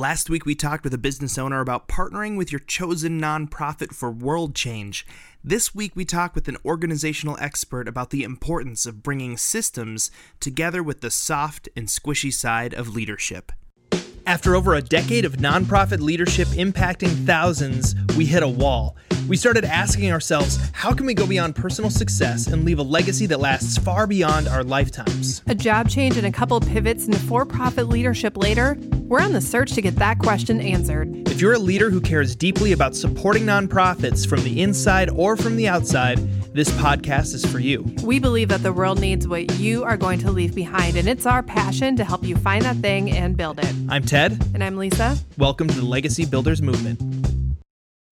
Last week, we talked with a business owner about partnering with your chosen nonprofit for world change. This week, we talk with an organizational expert about the importance of bringing systems together with the soft and squishy side of leadership. After over a decade of nonprofit leadership impacting thousands, we hit a wall. We started asking ourselves, how can we go beyond personal success and leave a legacy that lasts far beyond our lifetimes? A job change and a couple pivots into for profit leadership later, we're on the search to get that question answered. If you're a leader who cares deeply about supporting nonprofits from the inside or from the outside, this podcast is for you. We believe that the world needs what you are going to leave behind, and it's our passion to help you find that thing and build it. I'm Ted. And I'm Lisa. Welcome to the Legacy Builders Movement.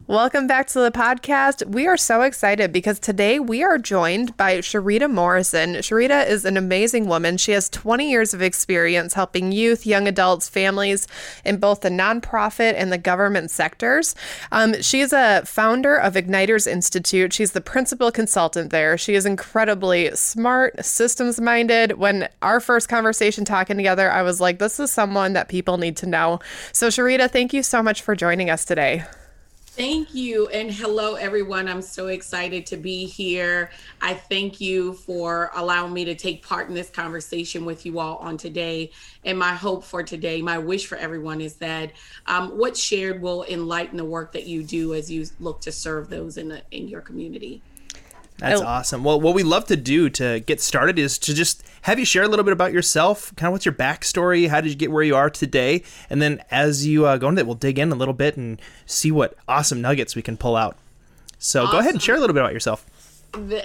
Welcome back to the podcast. We are so excited because today we are joined by Sharita Morrison. Sharita is an amazing woman. She has 20 years of experience helping youth, young adults, families in both the nonprofit and the government sectors. Um, she is a founder of Igniters Institute. She's the principal consultant there. She is incredibly smart, systems minded. When our first conversation talking together, I was like, this is someone that people need to know. So, Sharita, thank you so much for joining us today. Thank you. And hello, everyone. I'm so excited to be here. I thank you for allowing me to take part in this conversation with you all on today. And my hope for today, my wish for everyone is that um, what's shared will enlighten the work that you do as you look to serve those in, the, in your community. That's awesome. Well, what we love to do to get started is to just have you share a little bit about yourself. Kind of what's your backstory? How did you get where you are today? And then as you uh, go into it, we'll dig in a little bit and see what awesome nuggets we can pull out. So awesome. go ahead and share a little bit about yourself.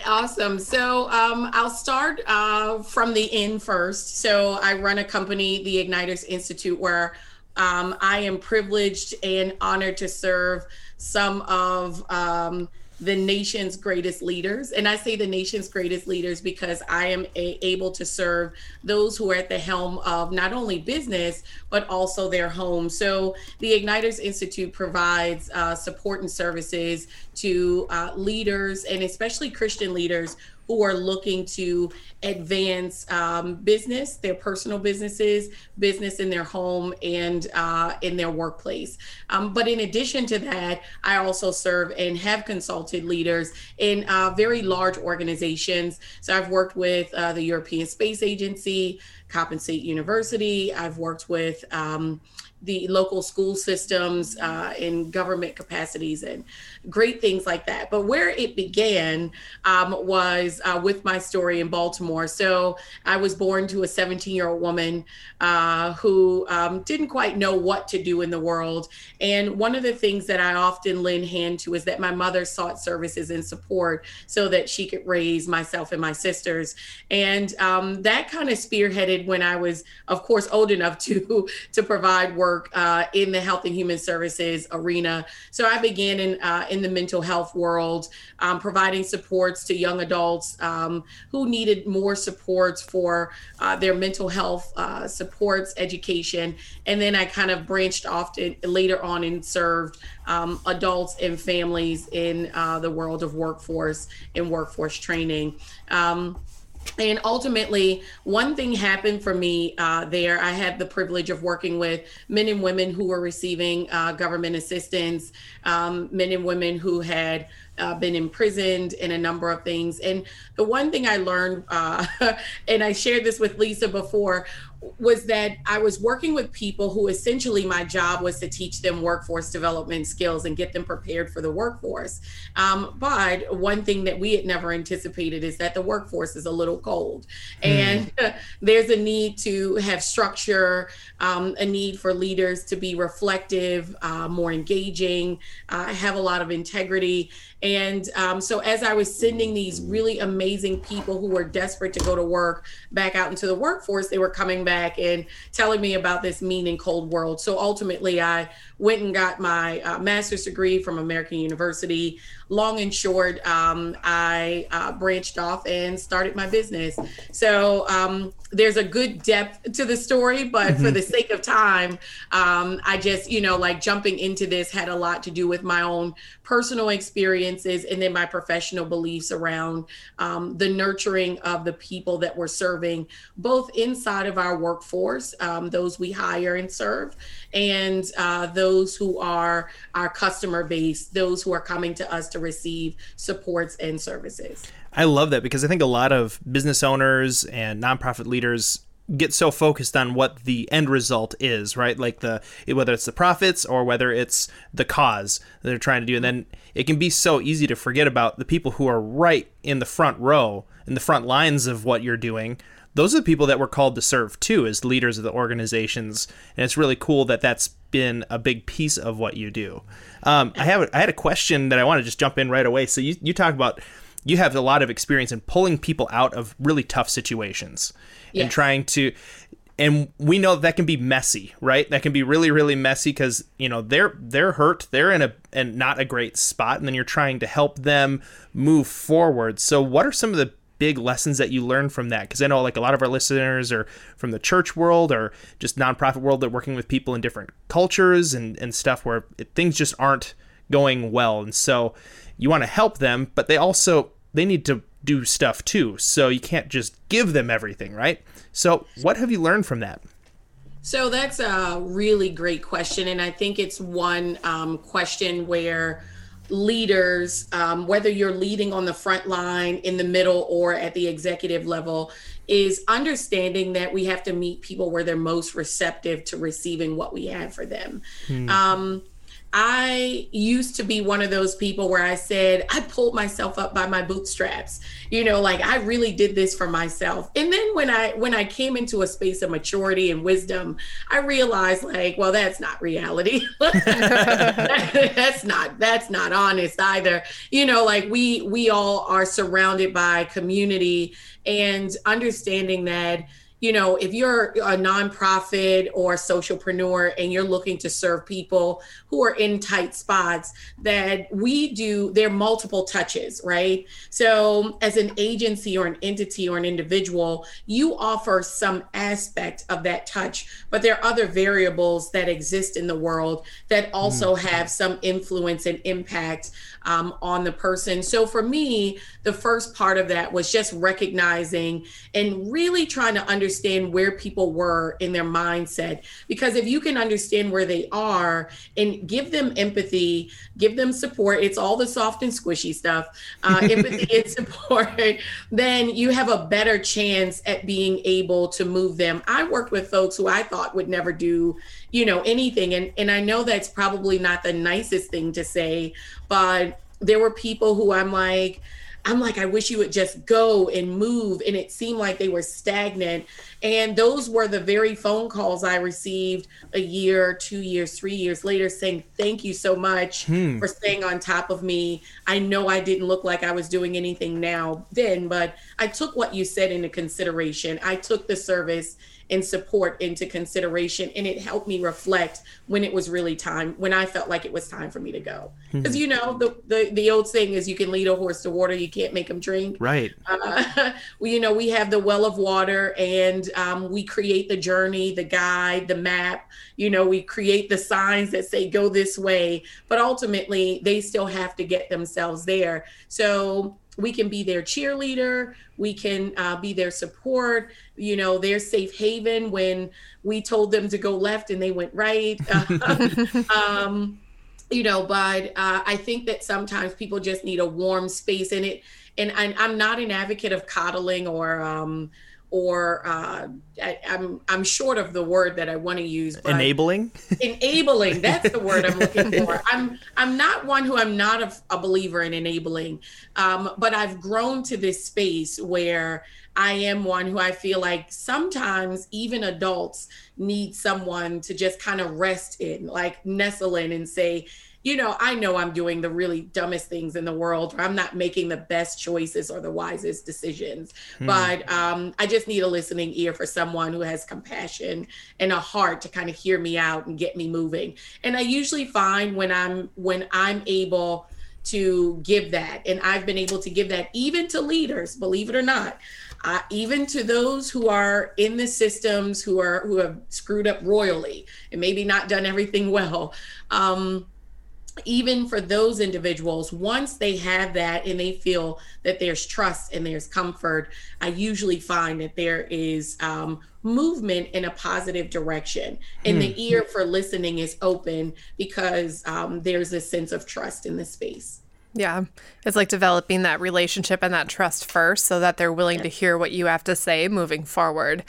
Awesome. So um, I'll start uh, from the end first. So I run a company, the Igniters Institute, where um, I am privileged and honored to serve some of um, the nation's greatest leaders. And I say the nation's greatest leaders because I am a, able to serve those who are at the helm of not only business, but also their home. So the Igniters Institute provides uh, support and services to uh, leaders and especially Christian leaders who are looking to advance um, business, their personal businesses, business in their home, and uh, in their workplace. Um, but in addition to that, I also serve and have consulted leaders in uh, very large organizations. So I've worked with uh, the European Space Agency, Coppin State University. I've worked with um, the local school systems uh, in government capacities and great things like that. But where it began um, was uh, with my story in Baltimore. So I was born to a 17 year old woman uh, who um, didn't quite know what to do in the world. And one of the things that I often lend hand to is that my mother sought services and support so that she could raise myself and my sisters. And um, that kind of spearheaded when I was, of course, old enough to to provide work uh, in the health and human services arena. So I began in uh, in the mental health world, um, providing supports to young adults um, who needed more supports for uh, their mental health uh, supports, education, and then I kind of branched off to, later on and served um, adults and families in uh, the world of workforce and workforce training. Um, and ultimately one thing happened for me uh, there. I had the privilege of working with men and women who were receiving uh, government assistance um, men and women who had uh, been imprisoned and a number of things. And the one thing i learned uh, and i shared this with lisa before was that I was working with people who essentially my job was to teach them workforce development skills and get them prepared for the workforce. Um, but one thing that we had never anticipated is that the workforce is a little cold, mm. and there's a need to have structure, um, a need for leaders to be reflective, uh, more engaging, uh, have a lot of integrity. And um, so, as I was sending these really amazing people who were desperate to go to work back out into the workforce, they were coming back and telling me about this mean and cold world. So, ultimately, I went and got my uh, master's degree from American University. Long and short, um, I uh, branched off and started my business. So, um, there's a good depth to the story, but mm-hmm. for the sake of time, um, I just you know like jumping into this had a lot to do with my own personal experiences and then my professional beliefs around um, the nurturing of the people that we're serving, both inside of our workforce, um, those we hire and serve, and uh, those who are our customer base, those who are coming to us to receive supports and services. I love that because I think a lot of business owners and nonprofit leaders get so focused on what the end result is, right? Like the whether it's the profits or whether it's the cause they're trying to do, and then it can be so easy to forget about the people who are right in the front row, in the front lines of what you're doing. Those are the people that we're called to serve too, as leaders of the organizations, and it's really cool that that's been a big piece of what you do. Um, I have I had a question that I want to just jump in right away. So you you talk about you have a lot of experience in pulling people out of really tough situations yes. and trying to and we know that, can be messy right? That can be really really messy because you know they're they're hurt they're in a and not a great spot and then you're trying to help them move forward. So what are some of the big lessons that you learn from that? Because i know like a lot of our listeners are from the church world or just nonprofit world that working with people in different cultures and, and stuff where it, things just aren't going well. And so you want to help them, but they also they need to do stuff too. So you can't just give them everything, right? So what have you learned from that? So that's a really great question, and I think it's one um, question where leaders, um, whether you're leading on the front line, in the middle, or at the executive level, is understanding that we have to meet people where they're most receptive to receiving what we have for them. Hmm. Um, I used to be one of those people where I said, I pulled myself up by my bootstraps. You know, like I really did this for myself. And then when I when I came into a space of maturity and wisdom, I realized like, well, that's not reality. that's not that's not honest either. You know, like we we all are surrounded by community and understanding that you know, if you're a nonprofit or a socialpreneur and you're looking to serve people who are in tight spots, that we do, there are multiple touches, right? So, as an agency or an entity or an individual, you offer some aspect of that touch, but there are other variables that exist in the world that also mm-hmm. have some influence and impact um, on the person. So, for me, the first part of that was just recognizing and really trying to understand understand where people were in their mindset. Because if you can understand where they are and give them empathy, give them support, it's all the soft and squishy stuff, uh, empathy and support, then you have a better chance at being able to move them. I worked with folks who I thought would never do you know anything and and I know that's probably not the nicest thing to say but there were people who I'm like I'm like, I wish you would just go and move. And it seemed like they were stagnant. And those were the very phone calls I received a year, two years, three years later saying, Thank you so much hmm. for staying on top of me. I know I didn't look like I was doing anything now then, but I took what you said into consideration. I took the service and support into consideration. And it helped me reflect when it was really time when i felt like it was time for me to go. Because mm-hmm. you know the, the the old saying is you can lead a horse to water you can't make him drink. Right. Uh, well, you know we have the well of water and um, we create the journey the guide the map. You know we create the signs that say go this way. But ultimately they still have to get themselves there. So we can be their cheerleader we can uh, be their support you know their safe haven when we told them to go left and they went right. Um, you know but uh, i think that sometimes people just need a warm space in it and I, i'm not an advocate of coddling or um, or uh, I, am I'm, I'm short of the word that I want to use. enabling. Enabling. That's the word I'm looking for. I'm I'm not one who I'm not a, a believer in enabling, um, but I've grown to this space where I am one who I feel like sometimes even adults need someone to just kind of rest in, like nestle in, and say, you know, I know I'm doing the really dumbest things in the world, or I'm not making the best choices or the wisest decisions. Hmm. But um, I just need a listening ear for someone who has compassion and a heart to kind of hear me out and get me moving. And I usually find when I'm when I'm able to give that. And I've been able to give that even to leaders, believe it or not. Uh, even to those who are in the systems who are who have screwed up royally and maybe not done everything well um, even for those individuals, once they have that and they feel that there's trust and there's comfort, I usually find that there is um, movement in a positive direction. And the hmm. ear for listening is open because um, there's a sense of trust in the space. Yeah. It's like developing that relationship and that trust first so that they're willing to hear what you have to say moving forward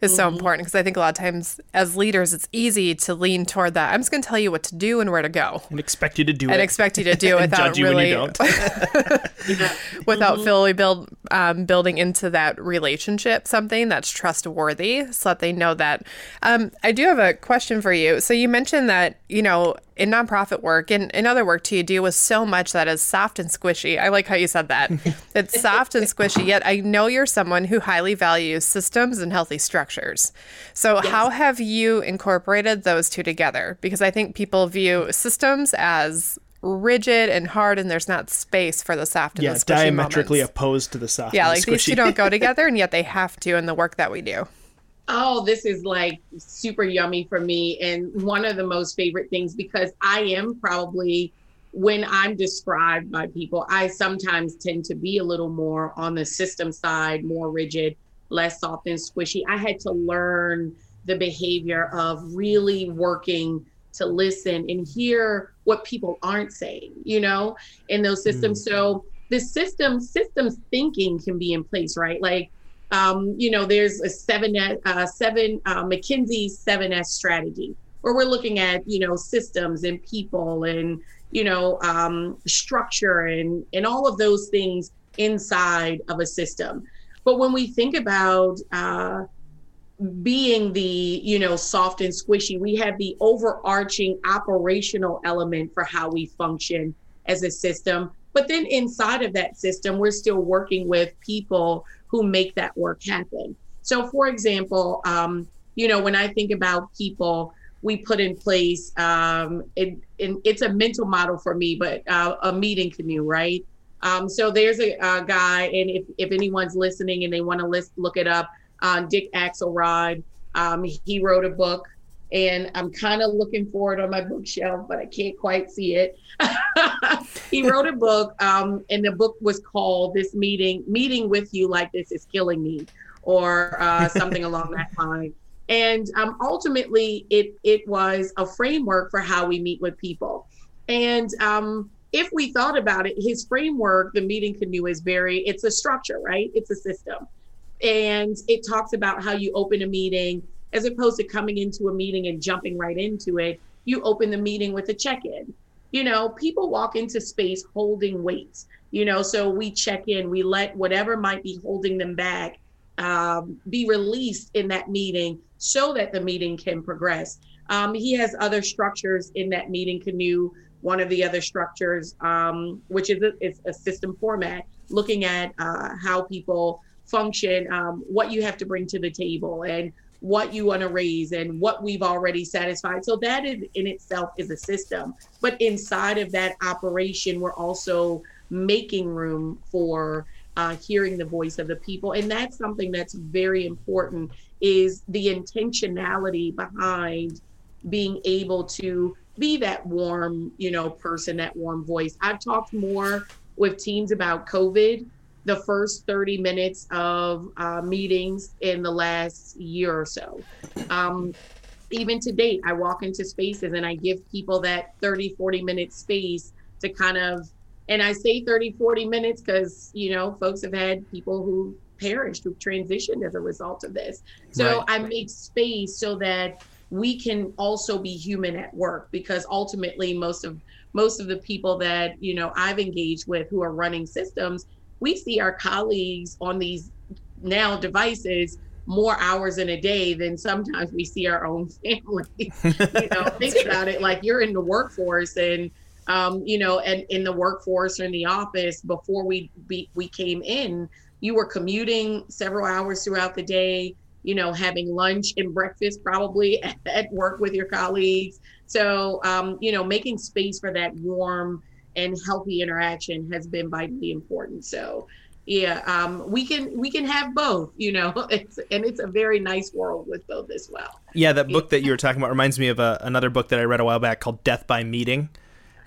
is mm-hmm. so important because I think a lot of times as leaders it's easy to lean toward that. I'm just going to tell you what to do and where to go and expect you to do and it and expect you to do it without really without mm-hmm. fully build um, building into that relationship something that's trustworthy so that they know that. Um, I do have a question for you. So you mentioned that you know in nonprofit work and in other work too, you deal with so much that is soft and squishy. I like how you said that. it's soft and squishy, yet I know you're someone who highly values systems and healthy structures. So, yes. how have you incorporated those two together? Because I think people view systems as rigid and hard, and there's not space for the soft and yeah, the squishy diametrically moments. opposed to the soft. Yeah, like the these two don't go together, and yet they have to in the work that we do oh, this is like super yummy for me. And one of the most favorite things because I am probably, when I'm described by people, I sometimes tend to be a little more on the system side, more rigid, less soft and squishy. I had to learn the behavior of really working to listen and hear what people aren't saying, you know, in those systems. Mm. So the system systems thinking can be in place, right? Like um, you know, there's a seven, uh, seven uh, McKinsey seven S strategy where we're looking at, you know, systems and people and, you know, um, structure and, and all of those things inside of a system. But when we think about uh, being the, you know, soft and squishy, we have the overarching operational element for how we function as a system. But then inside of that system, we're still working with people who make that work happen. So, for example, um, you know, when I think about people, we put in place, um, it, it, it's a mental model for me, but uh, a meeting canoe, right? Um, so there's a, a, guy, and if, if anyone's listening and they want to list, look it up, uh, Dick Axelrod, um, he wrote a book and I'm kind of looking for it on my bookshelf, but I can't quite see it. he wrote a book, um, and the book was called "This Meeting Meeting with You Like This Is Killing Me," or uh, something along that line. And um, ultimately, it it was a framework for how we meet with people. And um, if we thought about it, his framework, the meeting canoe, is very it's a structure, right? It's a system, and it talks about how you open a meeting as opposed to coming into a meeting and jumping right into it. You open the meeting with a check in. You know, people walk into space holding weights, you know, so we check in, we let whatever might be holding them back um, be released in that meeting so that the meeting can progress. Um, he has other structures in that meeting canoe. One of the other structures, um, which is a, a system format, looking at uh, how people function, um, what you have to bring to the table, and what you want to raise and what we've already satisfied. So that is, in itself is a system. But inside of that operation, we're also making room for uh, hearing the voice of the people. And that's something that's very important is the intentionality behind being able to be that warm, you know, person, that warm voice. I've talked more with teams about COVID the first 30 minutes of uh, meetings in the last year or so. Um, even to date, I walk into spaces and I give people that 30, 40 minute space to kind of, and I say 30, 40 minutes because, you know, folks have had people who perished, who transitioned as a result of this. So right. I make space so that we can also be human at work because ultimately most of most of the people that you know I've engaged with who are running systems we see our colleagues on these now devices more hours in a day than sometimes we see our own family. you know, think about it like you're in the workforce and um, you know, and in the workforce or in the office before we be, we came in, you were commuting several hours throughout the day, you know, having lunch and breakfast probably at, at work with your colleagues. So, um, you know, making space for that warm and healthy interaction has been vitally important. So yeah, um, we can we can have both, you know, it's, and it's a very nice world with both as well. Yeah, that book that you were talking about reminds me of a, another book that I read a while back called Death by Meeting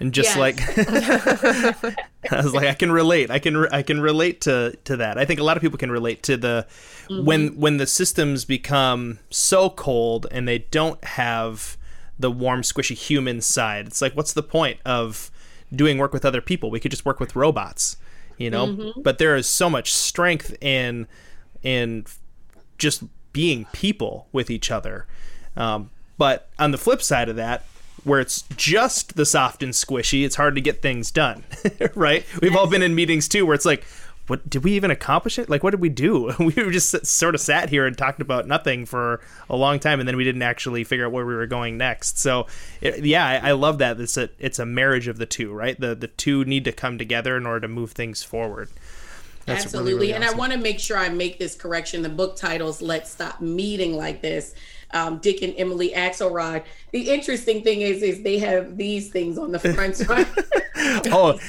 and just yes. like I was like I can relate. I can I can relate to to that. I think a lot of people can relate to the mm-hmm. when when the systems become so cold and they don't have the warm squishy human side. It's like what's the point of doing work with other people? We could just work with robots, you know? Mm-hmm. But there is so much strength in in just being people with each other. Um, but on the flip side of that, where it's just the soft and squishy, it's hard to get things done, right? We've yes. all been in meetings too where it's like, what did we even accomplish it? Like, what did we do? We just sort of sat here and talked about nothing for a long time, and then we didn't actually figure out where we were going next. So, it, yeah, I, I, love that. It's a it's a marriage of the two, right? The the two need to come together in order to move things forward. That's Absolutely, really, really awesome. and I want to make sure I make this correction. The book titles "Let's Stop Meeting Like This." Um, Dick and Emily Axelrod. The interesting thing is, is they have these things on the front. oh.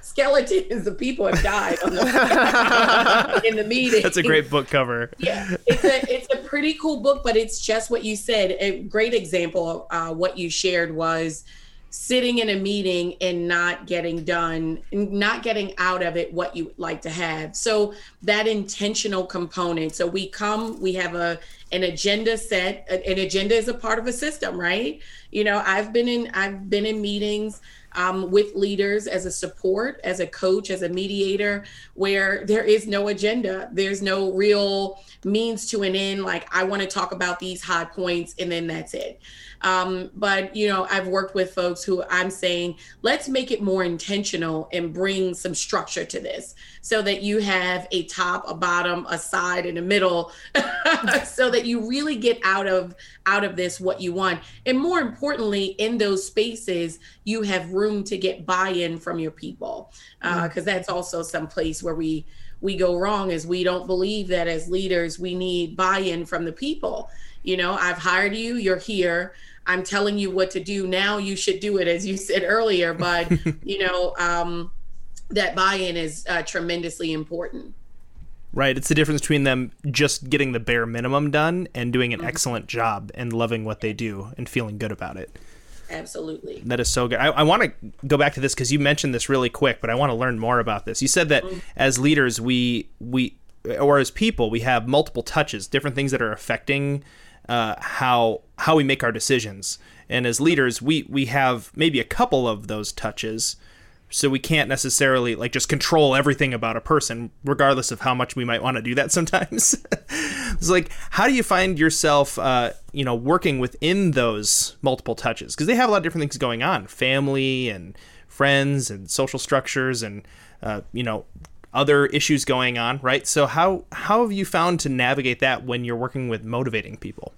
Skeletons of people have died the, in the meeting. That's a great book cover. Yeah, it's a it's a pretty cool book, but it's just what you said. A great example of uh, what you shared was sitting in a meeting and not getting done not getting out of it what you like to have so that intentional component so we come we have a an agenda set an agenda is a part of a system right? You know i've been in i've been in meetings um, with leaders as a support as a coach as a mediator where there is no agenda. There's no real means to an end. Like i want to talk about these high points and then that's it um, but you know, I've worked with folks who I'm saying, let's make it more intentional and bring some structure to this so that you have a top, a bottom, a side, and a middle, so that you really get out of out of this what you want. And more importantly, in those spaces, you have room to get buy-in from your people. because uh, mm. that's also some place where we we go wrong is we don't believe that as leaders we need buy-in from the people you know i've hired you you're here I'm telling you what to do now. You should do it, as you said earlier. But you know, um, that buy-in is uh, tremendously important. Right. It's the difference between them just getting the bare minimum done and doing an mm-hmm. excellent job and loving what they do and feeling good about it. Absolutely. That is so good. I, I want to go back to this because you mentioned this really quick, but I want to learn more about this. You said that mm-hmm. as leaders, we we or as people, we have multiple touches, different things that are affecting uh, how how we make our decisions. And as leaders, we we have maybe a couple of those touches, so we can't necessarily like just control everything about a person, regardless of how much we might want to do that. Sometimes, it's like how do you find yourself, uh, you know, working within those multiple touches because they have a lot of different things going on, family and friends and social structures and uh, you know other issues going on, right? So how how have you found to navigate that when you're working with motivating people?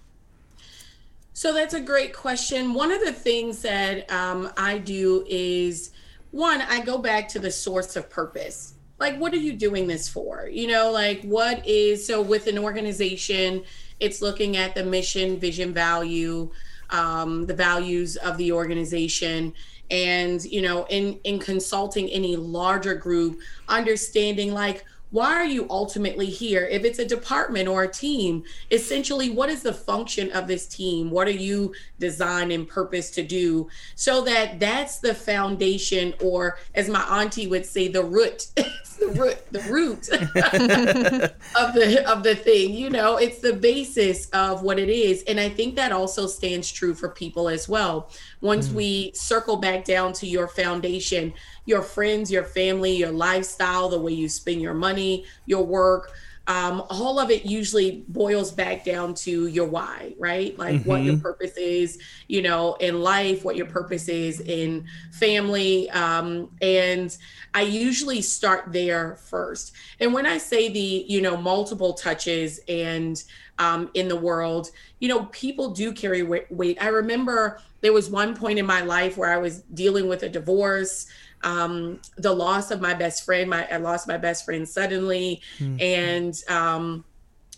So that's a great question. One of the things that um, I do is one, I go back to the source of purpose. Like, what are you doing this for? You know, like, what is so with an organization, it's looking at the mission, vision, value, um, the values of the organization and you know in in consulting any larger group understanding like why are you ultimately here? If it's a department or a team essentially what is the function of this team? What are you designed and purpose to do so that that's the foundation or as my auntie would say the root the root the root of the of the thing you know? It's the basis of what it is. And i think that also stands true for people as well. Once mm. we circle back down to your foundation your friends, your family, your lifestyle, the way you spend your money, your work. Um, all of it usually boils back down to your why, right? Like mm-hmm. what your mm-hmm. purpose is, you know, in life, what your purpose is in family. Um, and I usually start there first. And when I say the, you know, multiple touches and um, in the world, you know, people do carry weight. I remember there was one point in my life where I was dealing with a divorce um, the loss of my best friend. My I lost my best friend suddenly, mm-hmm. and um,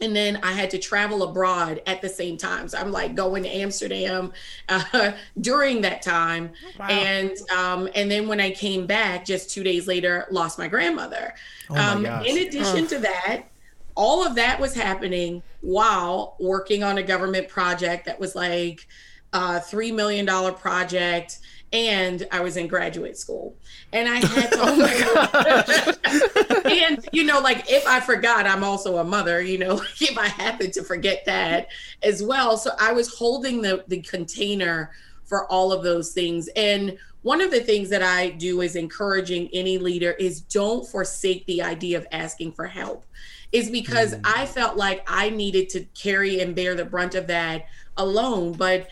and then I had to travel abroad at the same time. So I'm like going to Amsterdam uh, during that time, wow. and um, and then when I came back, just two days later, lost my grandmother. Oh my um, in addition to that, all of that was happening while working on a government project that was like a three million dollar project and I was in graduate school. And I had to, oh and you know, like if I forgot, I'm also a mother, you know, if I happen to forget that as well. So I was holding the the container for all of those things. And one of the things that I do is encouraging any leader is don't forsake the idea of asking for help. Is because mm. I felt like I needed to carry and bear the brunt of that alone. But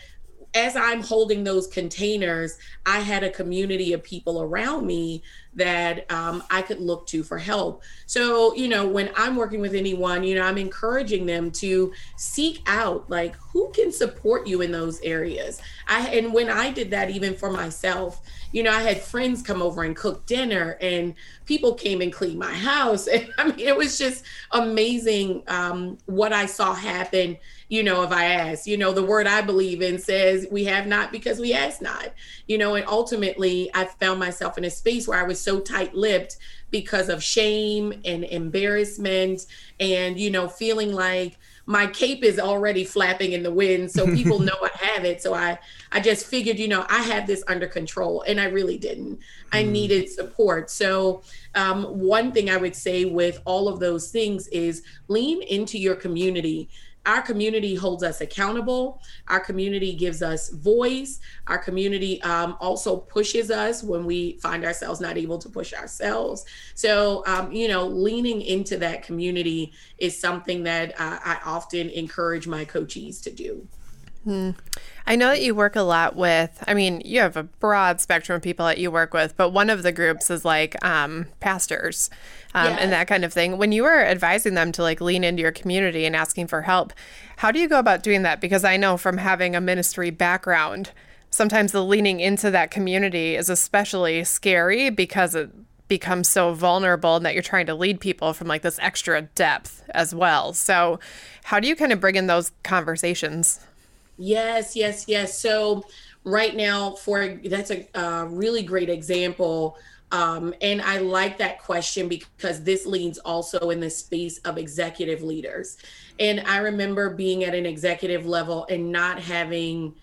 as I'm holding those containers, I had a community of people around me that um, I could look to for help. So, you know, when I'm working with anyone, you know, I'm encouraging them to seek out like who can support you in those areas. I and when I did that, even for myself, you know, I had friends come over and cook dinner, and people came and cleaned my house. And I mean, it was just amazing um, what I saw happen you know, if I ask. You know, the word I believe in says we have not because we ask not. You know, and ultimately I found myself in a space where I was so tight-lipped because of shame and embarrassment and you know, feeling like my cape is already flapping in the wind so people know I have it. So I I just figured, you know, I have this under control and I really didn't. I mm. needed support. So um, one thing I would say with all of those things is lean into your community our community holds us accountable. Our community gives us voice. Our community um, also pushes us when we find ourselves not able to push ourselves. So, um, you know, leaning into that community is something that uh, I often encourage my coachees to do. I know that you work a lot with, I mean, you have a broad spectrum of people that you work with, but one of the groups is like um, pastors um, yeah. and that kind of thing. When you are advising them to like lean into your community and asking for help, how do you go about doing that? Because I know from having a ministry background, sometimes the leaning into that community is especially scary because it becomes so vulnerable and that you're trying to lead people from like this extra depth as well. So, how do you kind of bring in those conversations? Yes, yes, yes. So right now, for that's a uh, really great example. Um, and I like that question because this leans also in the space of executive leaders. And I remember being at an executive level and not having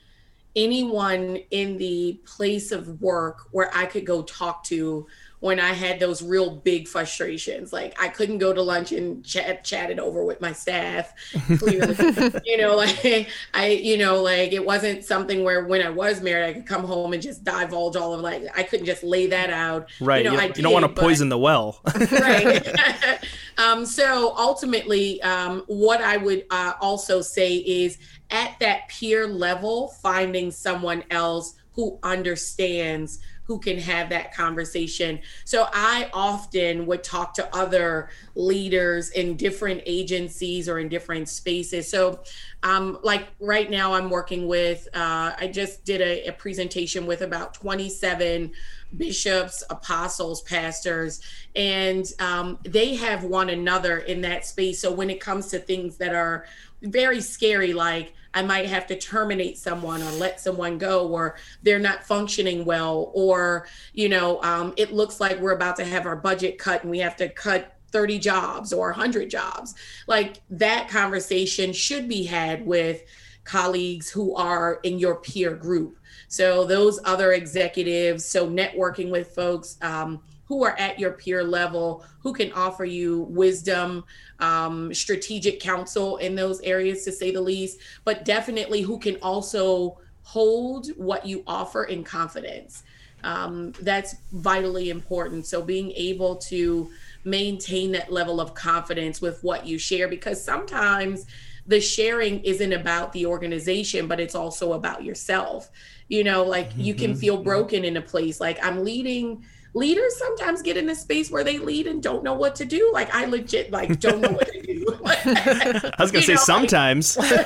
anyone in the place of work where I could go talk to when I had those real big frustrations. Like I couldn't go to lunch and chat chat it over with my staff. Clearly, you know, like I, you know, like it wasn't something where when I was married, I could come home and just divulge all of like I couldn't just lay that out. Right. You, know, you, you don't want to poison the well. right. um, so ultimately, um, what I would uh, also say is at that peer level, finding someone else who understands who can have that conversation. So I often would talk to other leaders in different agencies or in different spaces. So, um, like right now, I'm working with, uh, I just did a, a presentation with about 27 bishops, apostles, pastors, and um, they have one another in that space. So when it comes to things that are very scary, like I might have to terminate someone or let someone go, or they're not functioning well, or, you know, um, it looks like we're about to have our budget cut and we have to cut 30 jobs or 100 jobs. Like that conversation should be had with colleagues who are in your peer group. So, those other executives, so networking with folks. Um, who are at your peer level, who can offer you wisdom, um, strategic counsel in those areas, to say the least, but definitely who can also hold what you offer in confidence. Um, that's vitally important. So, being able to maintain that level of confidence with what you share, because sometimes the sharing isn't about the organization, but it's also about yourself. You know, like mm-hmm. you can mm-hmm. feel broken in a place. Like, I'm leading leaders sometimes get in a space where they lead and don't know what to do. Like I legit like don't know what to do. I was gonna say know, sometimes. Like,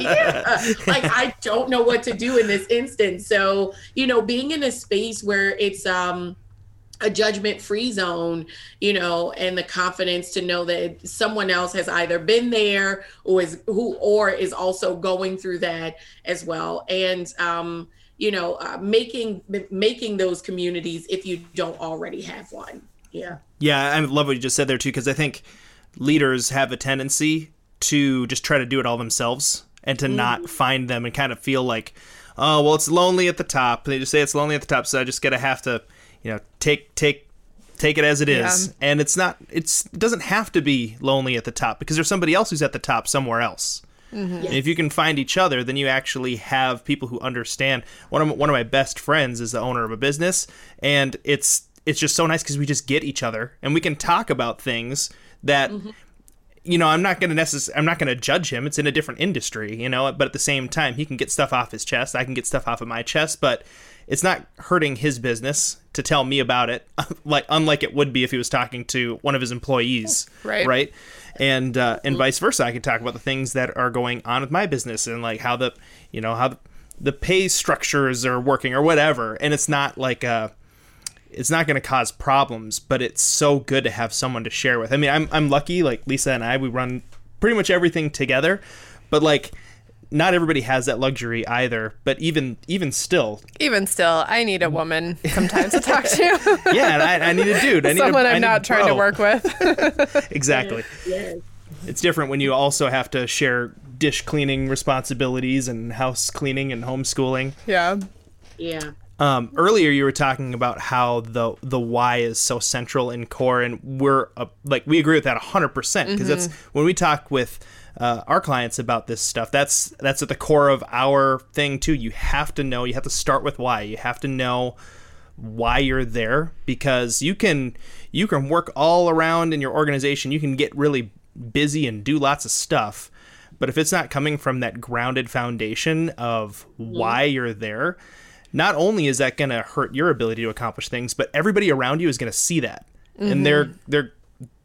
yeah, like I don't know what to do in this instance. So you know, being in a space where it's um a judgment free zone, you know, and the confidence to know that someone else has either been there or is who or is also going through that as well. And um, you know, uh, making making those communities if you don't already have one. Yeah. Yeah, I love what you just said there too because I think leaders have a tendency to just try to do it all themselves and to mm. not find them and kind of feel like, oh, well, it's lonely at the top. They just say it's lonely at the top, so I just gotta have to you know take take take it as it is yeah. and it's not it's it doesn't have to be lonely at the top because there's somebody else who's at the top somewhere else mm-hmm. yes. if you can find each other then you actually have people who understand one of one of my best friends is the owner of a business and it's it's just so nice because we just get each other and we can talk about things that mm-hmm. you know i'm not going to necessarily i'm not going to judge him it's in a different industry you know but at the same time he can get stuff off his chest i can get stuff off of my chest but it's not hurting his business to tell me about it, like unlike it would be if he was talking to one of his employees, right? Right, and uh, and vice versa. I could talk about the things that are going on with my business and like how the you know how the, the pay structures are working or whatever, and it's not like a uh, it's not going to cause problems, but it's so good to have someone to share with. I mean, I'm I'm lucky. Like Lisa and I, we run pretty much everything together, but like not everybody has that luxury either. But even even still, even still, I need a woman sometimes to talk to. yeah, and I, I, need a dude. I need someone i am not trying to work with. exactly. Yes. It's different when you also have to share dish cleaning responsibilities and house cleaning and homeschooling. Yeah. Yeah. Um, earlier, you were talking about how the the why is so central in core, and we're uh, like we agree with that hundred percent because mm-hmm. that's when we talk with uh, our clients about this stuff. That's that's at the core of our thing too. You have to know. You have to start with why. You have to know why you're there because you can you can work all around in your organization. You can get really busy and do lots of stuff. But if it's not coming from that grounded foundation of mm-hmm. why you're there, not only is that going to hurt your ability to accomplish things, but everybody around you is going to see that. Mm-hmm. And they're they're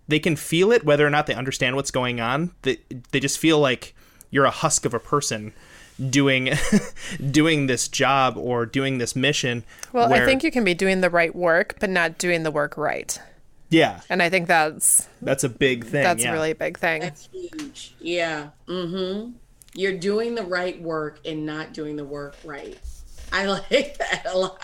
they can feel it whether or not they understand what's going on. They, they just feel like you're a husk of a person doing doing this job or doing this mission. Well, where, I think you can be doing the right work but not doing the work right. Yeah. And I think that's that's a big thing. That's yeah. a really big thing. That's huge. Yeah. Mm Mhm. You're doing the right work and not doing the work right. I like that a lot.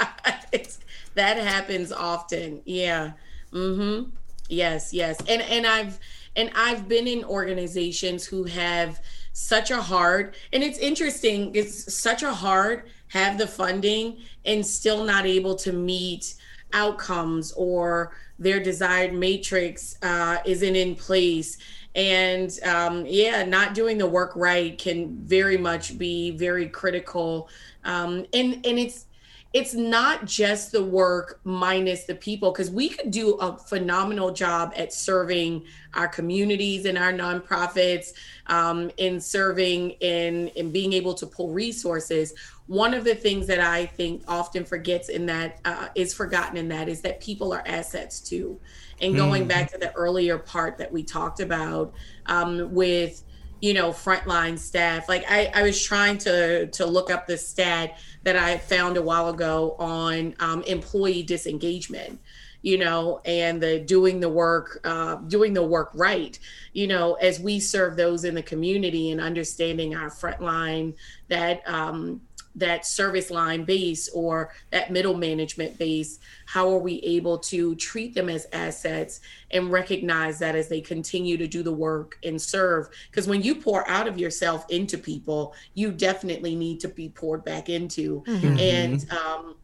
that happens often. Yeah. Mm Mhm. Yes, yes. And and I've and I've been in organizations who have such a hard and it's interesting, it's such a hard have the funding and still not able to meet outcomes or their desired matrix uh, isn't in place and um, yeah not doing the work right can very much be very critical um, and and it's it's not just the work minus the people because we could do a phenomenal job at serving our communities and our nonprofits um, in serving in in being able to pull resources one of the things that i think often forgets in that uh, is forgotten in that is that people are assets too and going mm. back to the earlier part that we talked about um, with you know frontline staff. Like I, I was trying to to look up the stat that i found a while ago on um, employee disengagement you know and the doing the work uh, doing the work right you know as we serve those in the community and understanding our frontline that um, that service line base or that middle management base how are we able to treat them as assets and recognize that as they continue to do the work and serve because when you pour out of yourself into people you definitely need to be poured back into mm-hmm. and um,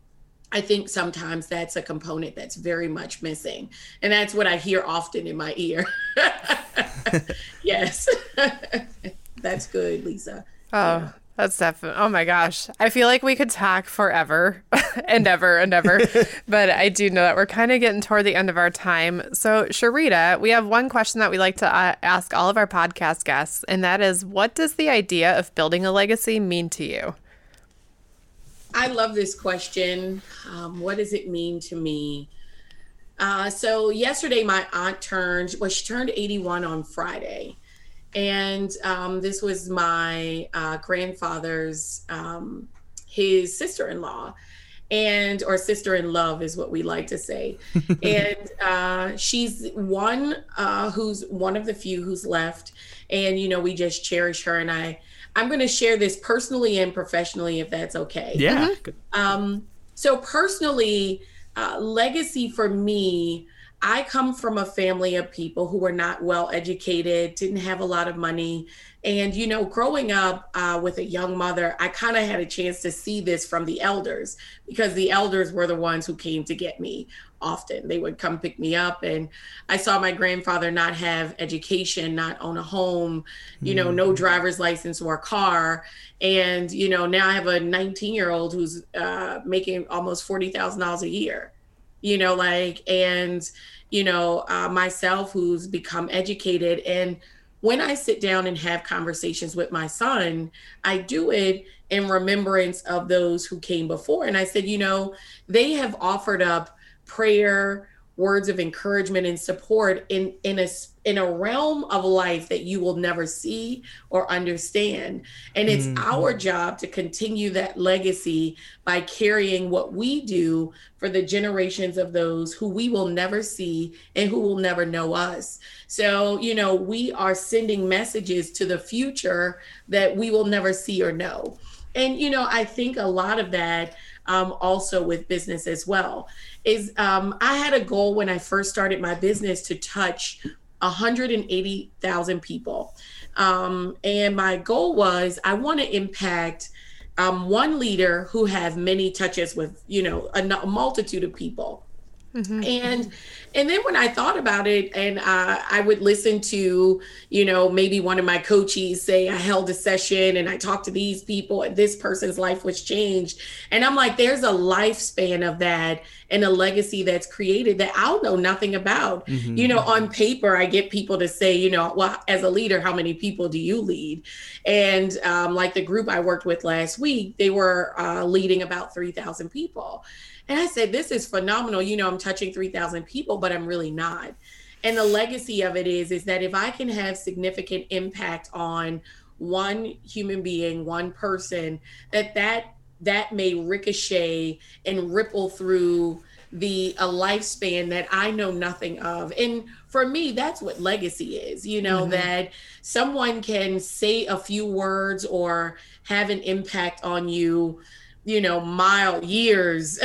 I think sometimes that's a component that's very much missing. And that's what I hear often in my ear. yes. that's good, Lisa. Oh. That's definitely. Oh my gosh. I feel like we could talk forever and ever and ever. but I do know that we're kind of getting toward the end of our time. So, Sharita, we have one question that we like to uh, ask all of our podcast guests, and that is what does the idea of building a legacy mean to you? I love this question. Um, what does it mean to me? Uh, so, yesterday, my aunt turned, well, she turned 81 on Friday and um, this was my uh, grandfather's um, his sister-in-law. And or sister in love is what we like to say. And uh, she's one uh, who's one of the few who's left. And you know we just cherish her. And i i'm going to share this personally and professionally if that's okay. Yeah. um, so personally uh, legacy for me I come from a family of people who were not well educated, didn't have a lot of money. And, you know, growing up uh, with a young mother, I kind of had a chance to see this from the elders because the elders were the ones who came to get me often. They would come pick me up. And I saw my grandfather not have education, not own a home, you know, no driver's license or car. And, you know, now I have a 19 year old who's uh, making almost $40,000 a year you know like and you know uh, myself who's become educated. And when i sit down and have conversations with my son i do it in remembrance of those who came before. And i said you know they have offered up prayer words of encouragement and support in in a in a realm of life that you will never see or understand. And it's Mhm. our job to continue that legacy by carrying what we do for the generations of those who we will never see and who will never know us. So you know we are sending messages to the future that we will never see or know. And you know i think a lot of that um, also with business as well is um, i had a goal when i first started my business to touch 180000 people. Um, and my goal was i want to impact um, one leader who have many touches with you know a, a multitude of people and and then when i thought about it and uh, i would listen to you know maybe one of my coaches say i held a session and i talked to these people and this person's life was changed. And i'm like there's a lifespan of that and a legacy that's created that i'll know nothing about. Mhm. you know on paper i get people to say you know well as a leader how many people do you lead? And um, like the group i worked with last week they were uh, leading about 3000 people and i said this is phenomenal you know i'm touching 3000 people but i'm really not and the legacy of it is is that if i can have significant impact on one human being one person that that that may ricochet and ripple through the a lifespan that I know nothing of. And for me, that's what legacy is, you know, Mhm. that someone can say a few words or have an impact on you, you know, mile years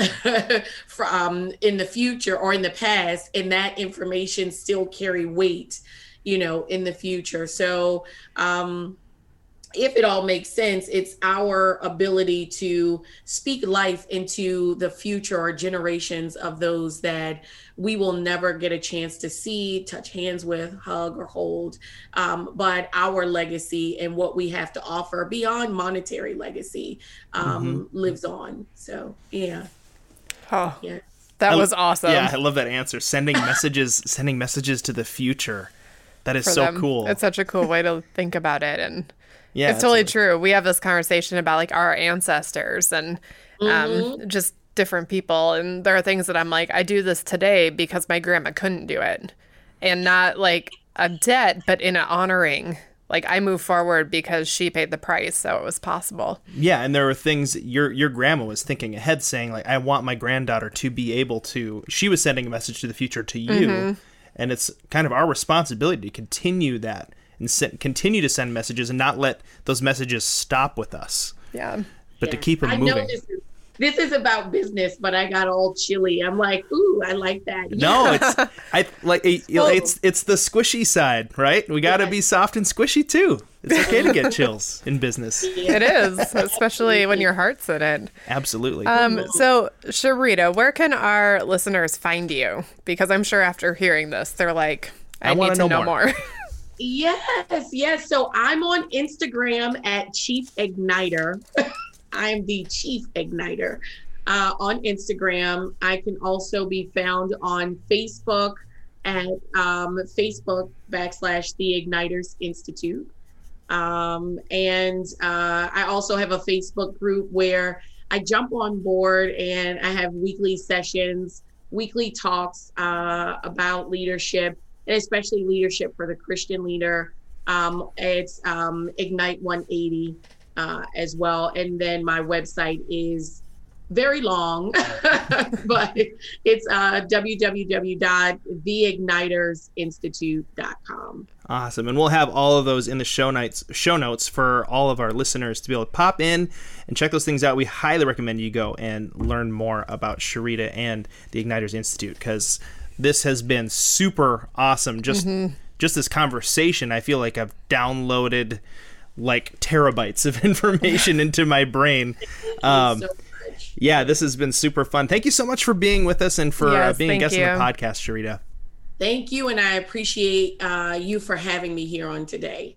from in the future or in the past, and that information still carry weight, you know, in the future. So um if it all makes sense, it's our ability to speak life into the future or generations of those that we will never get a chance to see, touch hands with, hug, or hold. Um, but our legacy and what we have to offer beyond monetary legacy um, lives on. So, yeah. Oh, Yeah. that I- was awesome. Yeah, I love that answer. Sending messages, sending messages to the future. That is so them. cool. It's such a cool way to think about it. And yeah, it's totally absolutely. true. We have this conversation about like our ancestors and um, Mm-hmm. just different people. And there are things that I'm like, I do this today because my grandma couldn't do it. And not like a debt, but in an honoring. Like I move forward because she paid the price, so it was possible. Yeah, and there were things your your grandma was thinking ahead, saying like, "I want my granddaughter to be able to." She was sending a message to the future to you, Mm-hmm. and it's kind of our responsibility to continue that and send, continue to send messages and not let those messages stop with us, Yeah. but to keep them I moving. know this is, this is about business, but I got all chilly. I'm like, ooh, I like that. No, it's I like it, So- it's it's the squishy side, right? We got to Yeah. be soft and squishy too. It's okay to get chills in business. It is, especially when your heart's in it. Absolutely. Um, so, Sharita, where can our listeners find you? Because I'm sure after hearing this, they're like, I, I wanna need to know know more." more. Yes, yes. So I'm on Instagram at Chief Igniter. I am the Chief Igniter uh, on Instagram. I can also be found on Facebook at um, Facebook backslash The Igniters Institute. Um, and uh, I also have a Facebook group where I jump on board and I have weekly sessions, weekly talks uh, about leadership and especially leadership for the Christian leader. Um, it's um, Ignite 180 uh, as well. And then my website is very long, but it's uh, www.theignitersinstitute.com. Awesome. And we'll have all of those in the show notes show notes for all of our listeners to be able to pop in and check those things out. We highly recommend you go and learn more about Sharita and the Igniters Institute because this has been super awesome. Just mm-hmm. just this conversation, I feel like I've downloaded like terabytes of information into my brain. Um, so yeah, this has been super fun. Thank you so much for being with us and for uh, yes, uh, being a guest you. on the podcast, Sharita. Thank you, and I appreciate uh, you for having me here on today.